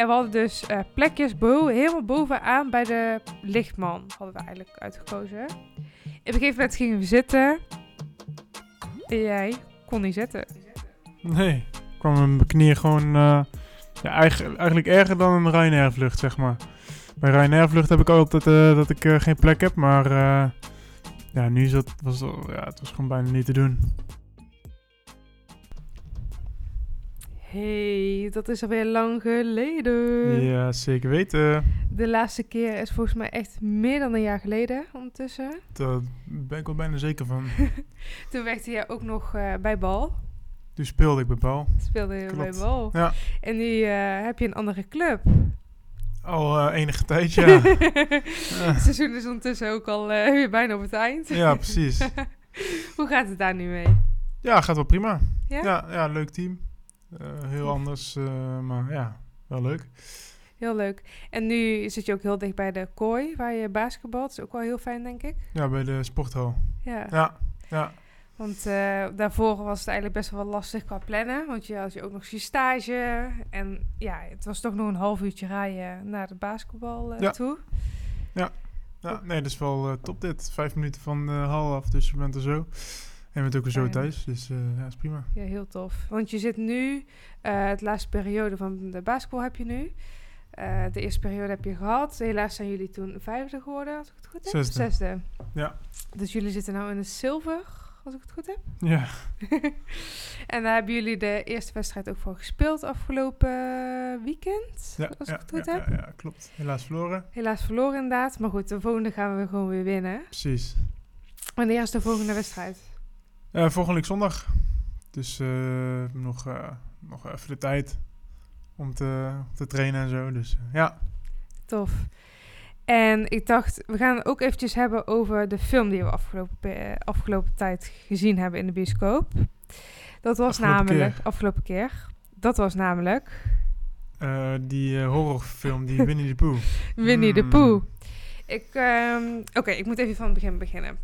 En we hadden dus eh, plekjes bo helemaal bovenaan bij de lichtman. Hadden we eigenlijk uitgekozen. Op een gegeven moment gingen we zitten. En jij kon niet zitten. Nee, kwam mijn knieën gewoon... eh, ja, eigen- eigenlijk erger dan een Ryanair vlucht, zeg maar. Bij Ryanair vlucht heb ik altijd eh, dat ik geen plek heb, maar... ja, nu is dat, was ja, het was gewoon bijna niet te doen. Hey, dat is alweer lang geleden. Ja, zeker weten. De laatste keer is volgens mij echt meer dan een jaar geleden ondertussen. Daar ben ik wel bijna zeker van. Toen werkte jij ook nog eh, bij Bal. Toen speelde ik bij Paul. Speelde je bij. Bal. Ja. En nu eh, heb je een andere club. Al eh, enige tijd, ja. Het seizoen is ondertussen ook al weer bijna op het eind. ja, precies. Hoe gaat het daar nu mee? Ja, gaat wel prima. Ja? Ja, ja, leuk team. Eh, heel anders, eh, maar ja, wel leuk. Heel leuk. En nu zit je ook heel dicht bij de kooi, waar je basketbalt. Dat is ook wel heel fijn, denk ik. Ja, bij de sporthal. Ja. Ja, ja. Want eh, daarvoor was het eigenlijk best wel lastig qua plannen. Want je had je ook nog je stage. En ja, het was toch nog een half uurtje rijden naar de basketbal eh, Ja. toe. ja nee, dat is wel top dit. Vijf minuten van de hal af, dus je bent er zo. En je bent ook weer zo thuis, dus eh, ja, is prima. Ja, heel tof. Want je zit nu, eh het laatste periode van de basketbal heb je nu. Eh, de eerste periode heb je gehad. Helaas zijn jullie toen vijfde geworden, als ik het goed heb. Zesde. Ja. Dus jullie zitten nou in de zilver, als ik het goed heb. Ja, en daar hebben jullie de eerste wedstrijd ook voor gespeeld afgelopen weekend. ja, als ja, ik het goed ja, heb. ja, ja, klopt. Helaas verloren. Helaas verloren inderdaad. Maar goed, de volgende gaan we gewoon weer winnen. Precies. Wanneer is de volgende wedstrijd? Eh, volgende week zondag. Dus eh, nog, eh, nog even de tijd om te, te trainen en zo. Dus ja, Tof. En ik dacht, we gaan het ook eventjes hebben over de film die we afgelopen, pe- afgelopen tijd gezien hebben in de bioscoop. Dat was Afgelopen namelijk, keer. afgelopen keer, dat was namelijk die horrorfilm, die Winnie the Pooh. Winnie the Hmm. Pooh. Ik, ehm, oké, ik moet even van het begin beginnen.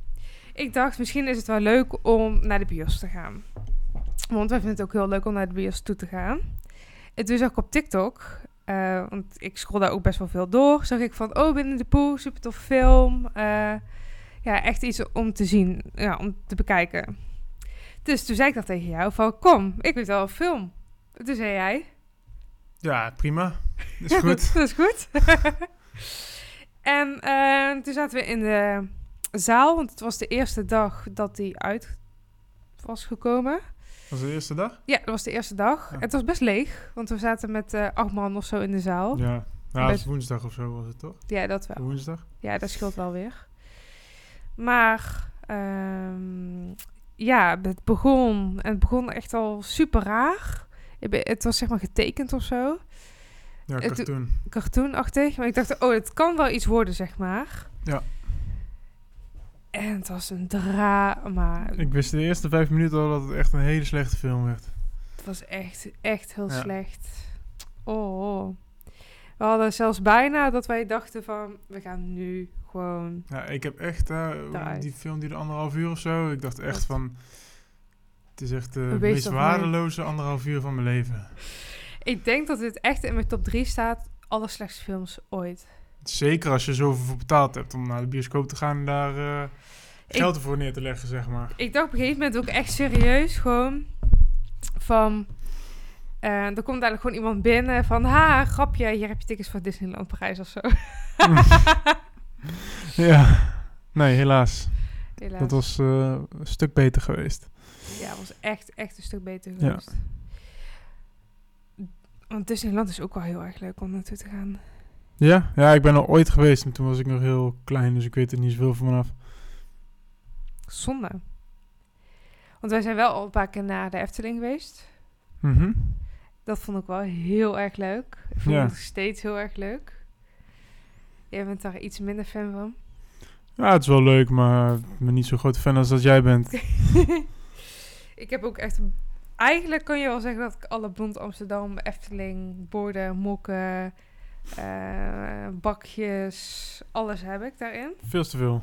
Ik dacht, misschien is het wel leuk om naar de bios te gaan. Want wij vinden het ook heel leuk om naar de bios toe te gaan. En toen zag ik op TikTok, eh, want ik scroll daar ook best wel veel door, zag ik van, oh, Winnie the Pooh, super tof film. Eh, ja, echt iets om te zien, ja, om te bekijken. Dus toen zei ik dat tegen jou, van, kom, ik weet wel een film. Toen zei jij, Ja, prima. Is goed. Dat, dat is goed. en eh, toen zaten we in de zaal, want het was de eerste dag dat die uit was gekomen. Was de eerste dag? Ja, dat was de eerste dag. Ja. Het was best leeg, want we zaten met eh, acht man of zo in de zaal. Ja, Ja. Nou, Best- woensdag of zo was het toch? dat wel. Woensdag? Ja, dat scheelt wel weer. Maar ehm, ja, het begon en het begon echt al super raar. Het was zeg maar getekend of zo. Ja, cartoon. cartoonachtig. Maar ik dacht, oh, het kan wel iets worden, zeg maar. Ja. En het was een drama. Ik wist de eerste vijf minuten al dat het echt een hele slechte film werd. Het was echt, echt heel Ja. slecht. Oh, oh. We hadden zelfs bijna dat wij dachten van, we gaan nu gewoon... Ja, ik heb echt eh, die film duurde anderhalf uur of zo. Ik dacht echt Wat? van, het is echt de meest waardeloze anderhalf uur van mijn leven. Ik denk dat dit echt in mijn top 3 staat. Allerslechtste films ooit. Zeker als je zoveel voor betaald hebt om naar de bioscoop te gaan en daar eh, Ik- geld ervoor neer te leggen, zeg maar. Ik dacht op een gegeven moment ook echt serieus gewoon van... eh, er komt eigenlijk gewoon iemand binnen van... Ha, grapje, hier heb je tickets voor Disneyland Parijs of zo. ja, nee, helaas. Helaas. Dat was eh, een stuk beter geweest. Ja, het was echt, echt een stuk beter Ja. geweest. Want Disneyland is ook wel heel erg leuk om naartoe te gaan. Ja? Ja, ik ben er ooit geweest en toen was ik nog heel klein, dus ik weet er niet zoveel vanaf. Zonde. Want wij zijn wel al een paar keer naar de Efteling geweest. Mhm. Dat vond ik wel heel erg leuk. Ik vond Ja. het nog steeds heel erg leuk. Jij bent daar iets minder fan van. Ja, het is wel leuk, maar ik ben niet zo groot fan als dat jij bent. ik heb ook echt... Eigenlijk kan je wel zeggen dat ik alle Bond Amsterdam, Efteling, borden, mokken, eh, bakjes, alles heb ik daarin. Veel te veel.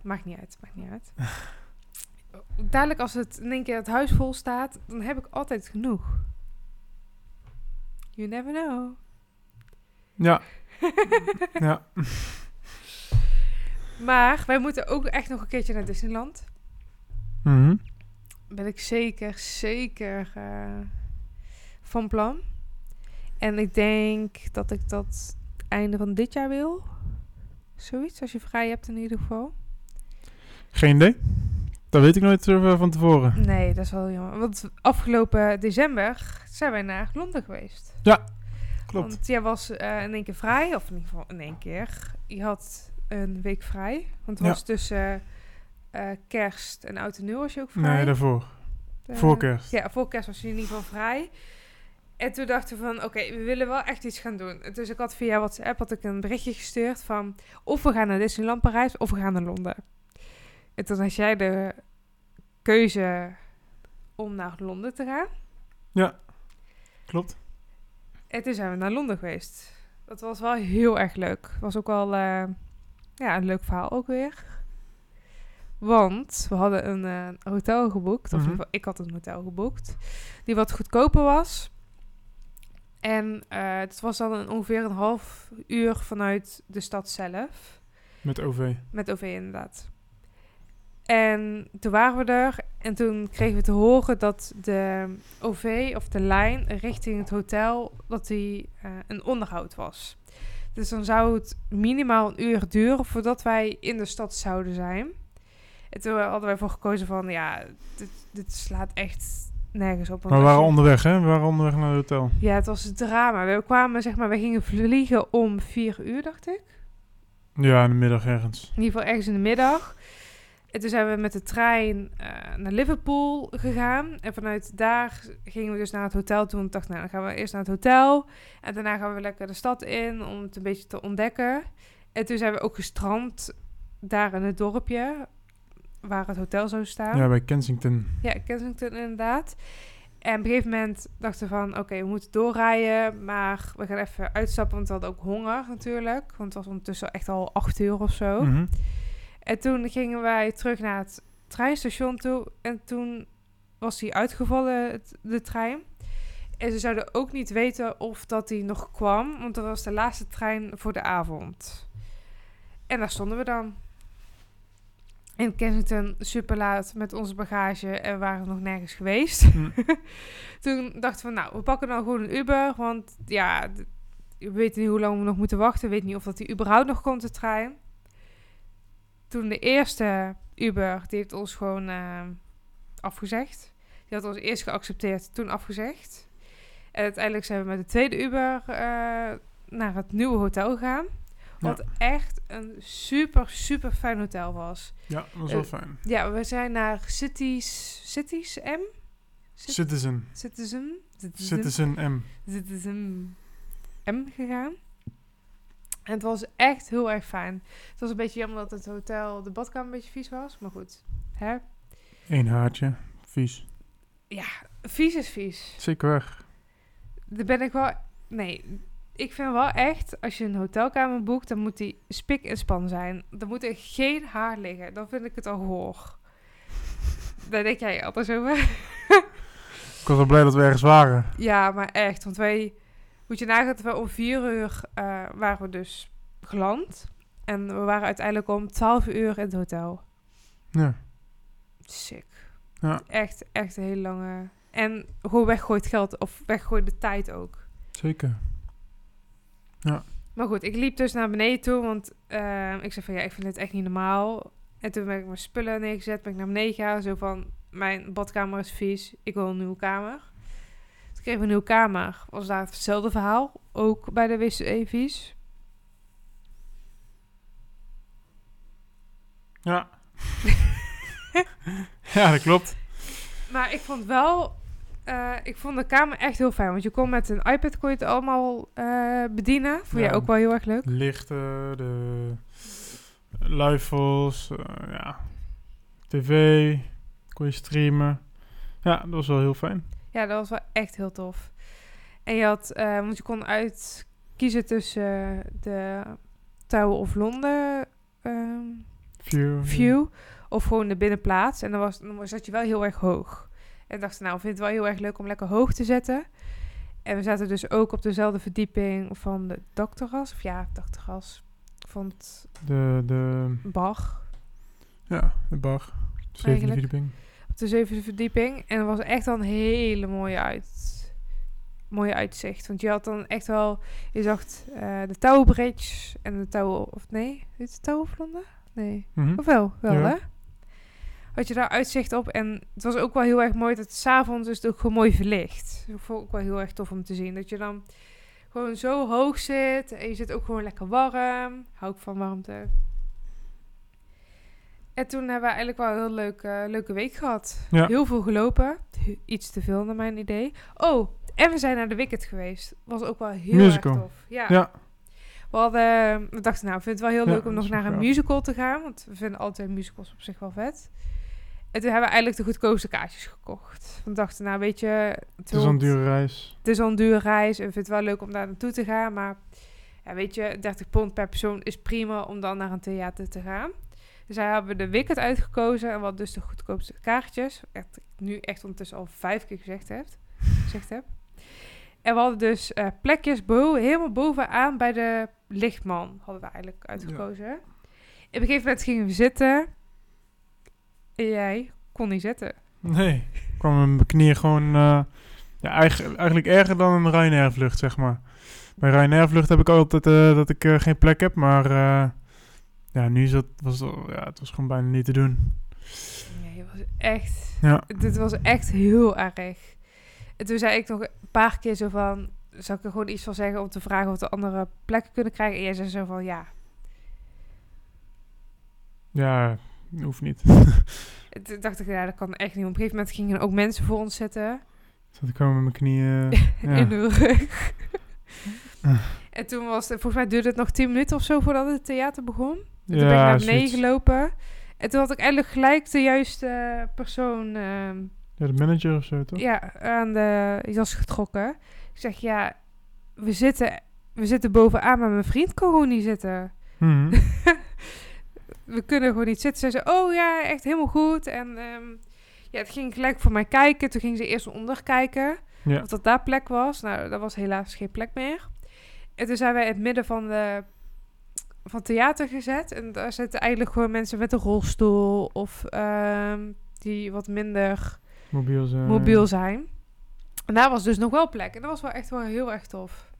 Maakt niet uit, maakt niet uit. Dadelijk als het in één keer het huis vol staat, dan heb ik altijd genoeg. You never know. Ja. ja. Maar wij moeten ook echt nog een keertje naar Disneyland. Mhm. Ben ik zeker, zeker eh, van plan. En ik denk dat ik dat einde van dit jaar wil. Zoiets, als je vrij hebt in ieder geval. Geen idee. Dat weet ik nooit van tevoren. Nee, dat is wel jammer. Want afgelopen december zijn wij naar Londen geweest. Klopt. Want jij was eh, in één keer vrij, of in ieder geval in één keer. Je had een week vrij. Want het Ja. was tussen eh, kerst en oud en nieuw was je ook vrij. Nee, daarvoor. Eh, voor kerst. Ja, voor kerst was je in ieder geval vrij. En toen dachten we van, oké, we willen wel echt iets gaan doen. Dus ik had via WhatsApp had ik een berichtje gestuurd van... of we gaan naar Disneyland Parijs of we gaan naar Londen. En toen had jij de keuze om naar Londen te gaan. Klopt. En toen zijn we naar Londen geweest. Dat was wel heel erg leuk. Was ook wel eh, ja, een leuk verhaal ook weer. Want we hadden een eh, hotel geboekt. Of Mhm. ik had een hotel geboekt. Die wat goedkoper was. En eh, het was dan een, ongeveer een half uur vanuit de stad zelf. Met OV. Met OV inderdaad. En toen waren we er en toen kregen we te horen dat de OV of de lijn richting het hotel, dat die eh, een onderhoud was. Dus dan zou het minimaal een uur duren voordat wij in de stad zouden zijn. En toen hadden wij voor gekozen van, ja, dit, dit slaat echt nergens op. Maar we waren je- onderweg, hè? We waren onderweg naar het hotel. Ja, het was drama. We kwamen, zeg maar, we gingen vliegen om vier uur, dacht ik. Ja, in de middag ergens. In ieder geval ergens in de middag. En toen zijn we met de trein eh, naar Liverpool gegaan. En vanuit daar gingen we dus naar het hotel toe. En ik dacht, nou, dan gaan we eerst naar het hotel. En daarna gaan we lekker de stad in om het een beetje te ontdekken. En toen zijn we ook gestrand daar in het dorpje waar het hotel zou staan. Ja, bij Kensington. Ja, Kensington inderdaad. En op een gegeven moment dachten we van... oké, we moeten doorrijden... maar we gaan even uitstappen... want we hadden ook honger natuurlijk. Want het was ondertussen echt al acht uur of zo. Mhm. En toen gingen wij terug naar het treinstation toe. En toen was die uitgevallen, het- de trein. En ze zouden ook niet weten of dat die nog kwam. Want dat was de laatste trein voor de avond. En daar stonden we dan. In Kensington super laat met onze bagage. En we waren nog nergens geweest. Hm. toen dachten we, nou, we pakken dan gewoon een Uber. Want ja, we weten niet hoe lang we nog moeten wachten. We weten niet of dat die überhaupt nog komt, de trein. Toen de eerste Uber, die heeft ons gewoon eh, afgezegd. Die had ons eerst geaccepteerd, toen afgezegd. En uiteindelijk zijn we met de tweede Uber eh, naar het nieuwe hotel gegaan. Wat echt een super, super fijn hotel was. Ja, dat was wel Eh, fijn. Ja, we zijn naar Cities, Cities M? Cit- Citizen. Citizen? Citizen? Citizen M. Citizen M gegaan. En het was echt heel erg fijn. Het was een beetje jammer dat het hotel, de badkamer een beetje vies was. Maar goed, hè? Eén haartje. Vies. Vies is vies. Zeker weg. Daar ben ik wel... Nee, ik vind wel echt, als je een hotelkamer boekt, dan moet die spik en span zijn. Dan moet er geen haar liggen. Dan vind ik het al hoor. Daar denk jij anders over. Ik was wel blij dat we ergens waren. Ja, maar echt. Want wij... Moet je nagaan dat we om vier uur eh, waren we dus geland. En we waren uiteindelijk om 12 uur in het hotel. Ja. Sick. Ja. Echt, echt een hele lange... En gewoon weggooid geld. Of weggooid de tijd ook. Zeker. Maar goed, ik liep dus naar beneden toe. Want eh, ik zei van ja, ik vind dit echt niet normaal. En toen ben ik mijn spullen neergezet. Ben ik naar beneden gegaan. Zo van, mijn badkamer is vies. Ik wil een nieuwe kamer. Toen kregen we een nieuwe kamer. Was daar hetzelfde verhaal. Ook bij de wc vies. Ja. ja, dat klopt. Maar ik vond wel... eh, ik vond de kamer echt heel fijn. Want je kon met een iPad kon je het allemaal eh, bedienen. Vond jij Ja. ook wel heel erg leuk? Lichten, de luifels, eh, ja. TV, kon je streamen. Ja, dat was wel heel fijn. Ja, dat was wel echt heel tof. En je had, want je kon uitkiezen tussen de Tower of Londen ehm, View. view of gewoon de binnenplaats. En dan, was, dan zat je wel heel erg hoog. En dacht, nou, ik vind het wel heel erg leuk om lekker hoog te zetten. En we zaten dus ook op dezelfde verdieping van de dakterras. Of ja, dakterras. Van het De, de, bar. ja, de bar. Zevende Eigenlijk. verdieping. Op de zevende verdieping. En het was echt wel een hele mooie, uit, mooie uitzicht. Want je had dan echt wel... Je zag eh, de Tower Bridge en de Tower... Of nee? Is het Tower of Londen? Nee. Mhm. Of wel? Wel, Ja. hè? Had je daar uitzicht op. En het was ook wel heel erg mooi dat het s'avonds is het ook gewoon mooi verlicht. Ik vond ook wel heel erg tof om te zien. Dat je dan gewoon zo hoog zit. En je zit ook gewoon lekker warm. Hou ik van warmte. En toen hebben we eigenlijk wel een heel leuke, leuke week gehad. Ja. Heel veel gelopen. Iets te veel naar mijn idee. Oh, en we zijn naar de Wicked geweest. Was ook wel heel Musical. erg tof. Ja. Ja, We, hadden, we dachten, nou, we vinden het wel heel Ja, leuk om dat nog naar een musical te gaan. Want we vinden altijd musicals op zich wel vet. En toen hebben we eigenlijk de goedkoopste kaartjes gekocht. Want we dachten, nou weet je... het is al een dure reis. Het is al een dure reis en we vinden het wel leuk om daar naartoe te gaan. Maar ja, weet je, 30 pond per persoon is prima om dan naar een theater te gaan. Dus daar hebben we de Wicked uitgekozen. En wat dus de goedkoopste kaartjes. Echt, nu echt ondertussen al vijf keer gezegd, hebt, gezegd heb. En we hadden dus eh, plekjes bo helemaal bovenaan bij de lichtman. Hadden we eigenlijk uitgekozen. En op een gegeven moment gingen we zitten. Jij kon niet zitten. Nee, ik kwam mijn knieën gewoon... eh, ja, eigen- eigenlijk erger dan een Ryanair vlucht, zeg maar. Bij Ryanair vlucht heb ik altijd eh, dat ik eh, geen plek heb, maar... ja, nu is dat, was het, ja, het was gewoon bijna niet te doen. Nee, het was echt... Ja, Dit was echt heel erg. En toen zei ik nog een paar keer zo van... Zou ik er gewoon iets van zeggen om te vragen of we andere plekken kunnen krijgen? En jij zei zo van ja. ja, hoeft niet. En Toen dacht ik, ja, dat kan echt niet. Op een gegeven moment gingen ook mensen voor ons zitten. Zat ik gewoon met mijn knieën... Ja. in de rug. Ah. en toen was het, volgens mij duurde het nog 10 minuten of zo voordat het theater begon. En toen ben ik ja, naar beneden gelopen. En toen had ik eigenlijk gelijk de juiste persoon ehm, Ja, de manager of zo, toch? ja, aan de jas getrokken. Ik zeg, ja, we zitten, we zitten bovenaan, maar mijn vriend kan gewoon niet zitten. Mhm. we kunnen gewoon niet zitten. Ze zei, oh ja, echt helemaal goed. En ehm, ja, het ging gelijk voor mij kijken. Toen ging ze eerst onder kijken. Ja. Of dat daar plek was. Nou, daar was helaas geen plek meer. En toen zijn wij in het midden van, de, van het theater gezet. En daar zitten eigenlijk gewoon mensen met een rolstoel. Of ehm, die wat minder Mobiel zijn. mobiel zijn. En daar was dus nog wel plek. En dat was wel echt wel heel erg tof.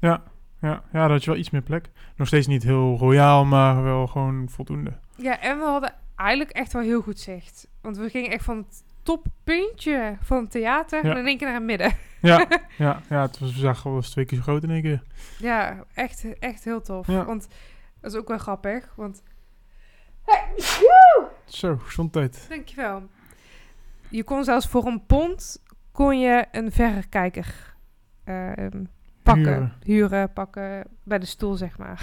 Ja, ja, ja, dat had je wel iets meer plek. Nog steeds niet heel royaal, maar wel gewoon voldoende. Ja, en we hadden eigenlijk echt wel heel goed zicht. Want we gingen echt van het toppuntje van het theater Ja. en in één keer naar het midden. Ja, ja, ja het was, we zagen wel eens twee keer zo groot in één keer. Ja, echt, echt heel tof. Ja. Want dat is ook wel grappig. Want, Zo, gezondheid. dankjewel. Je kon zelfs voor een pond kon je een verrekijker ehm, pakken. Huren. Huren, pakken bij de stoel, zeg maar.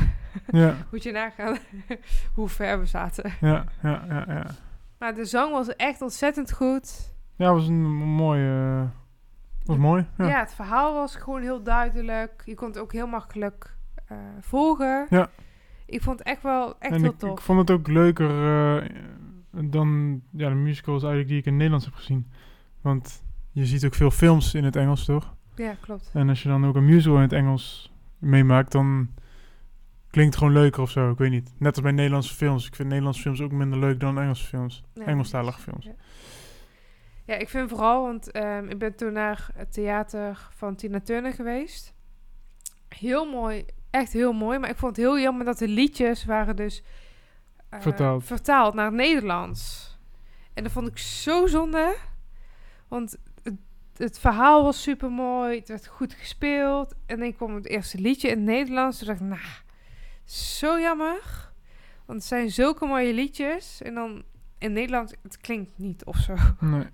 Ja, Moet je nagaan hoe ver we zaten. ja, ja, ja, ja. Maar de zang was echt ontzettend goed. Ja, het was een mooie... eh, was mooi. Ja. Ja. het verhaal was gewoon heel duidelijk. Je kon het ook heel makkelijk eh, volgen. Ja. Ik vond het echt wel echt en heel ik, tof. ik vond het ook leuker eh, dan ja, de musicals eigenlijk die ik in het Nederlands heb gezien. Want je ziet ook veel films in het Engels, toch? Ja, klopt. En als je dan ook een musical in het Engels meemaakt, dan klinkt het gewoon leuker of zo. Ik weet niet. Net als bij Nederlandse films. Ik vind Nederlandse films ook minder leuk dan Engelse films. Ja, Engelstalige films. Ja. Ja, ik vind vooral, want ehm, ik ben toen naar het theater van Tina Turner geweest. Heel mooi, echt heel mooi. Maar ik vond het heel jammer dat de liedjes waren dus eh, Vertaald. vertaald naar het Nederlands. En dat vond ik zo zonde. Want het, verhaal was super mooi. Het werd goed gespeeld. En dan kwam het eerste liedje in het Nederlands. Toen dacht ik, nou, zo jammer. Want het zijn zulke mooie liedjes. En dan in Nederlands, het klinkt niet of zo. Nee.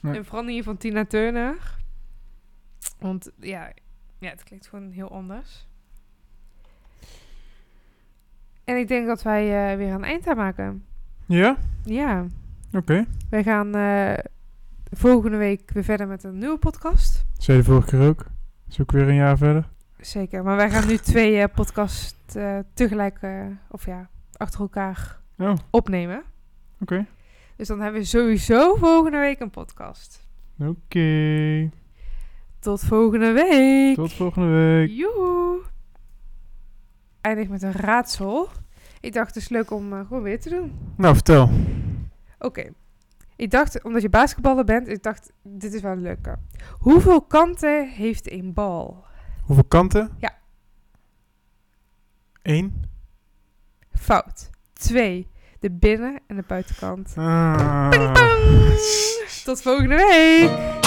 Nee. En vooral niet van Tina Turner. Want ja, ja, het klinkt gewoon heel anders. En ik denk dat wij eh, weer een eind aan maken. Ja? Ja, Oké. wij gaan eh, volgende week weer verder met een nieuwe podcast. Zei de vorige keer ook. Is ook weer een jaar verder. Zeker, maar wij gaan nu twee podcasts eh, tegelijk, eh, of ja, achter elkaar Oh, oké. opnemen. Dus dan hebben we sowieso volgende week een podcast. Oké. Tot volgende week. Tot volgende week. Joehoe. Eindig met een raadsel. Ik dacht het is leuk om gewoon weer te doen. Nou, vertel. Oké. Ik dacht, omdat je basketballer bent, ik dacht, dit is wel een leuke. Hoeveel kanten heeft een bal? Hoeveel kanten? Ja. Eén. Fout. Twee. De binnen- en de buitenkant. Ah. Tot volgende week.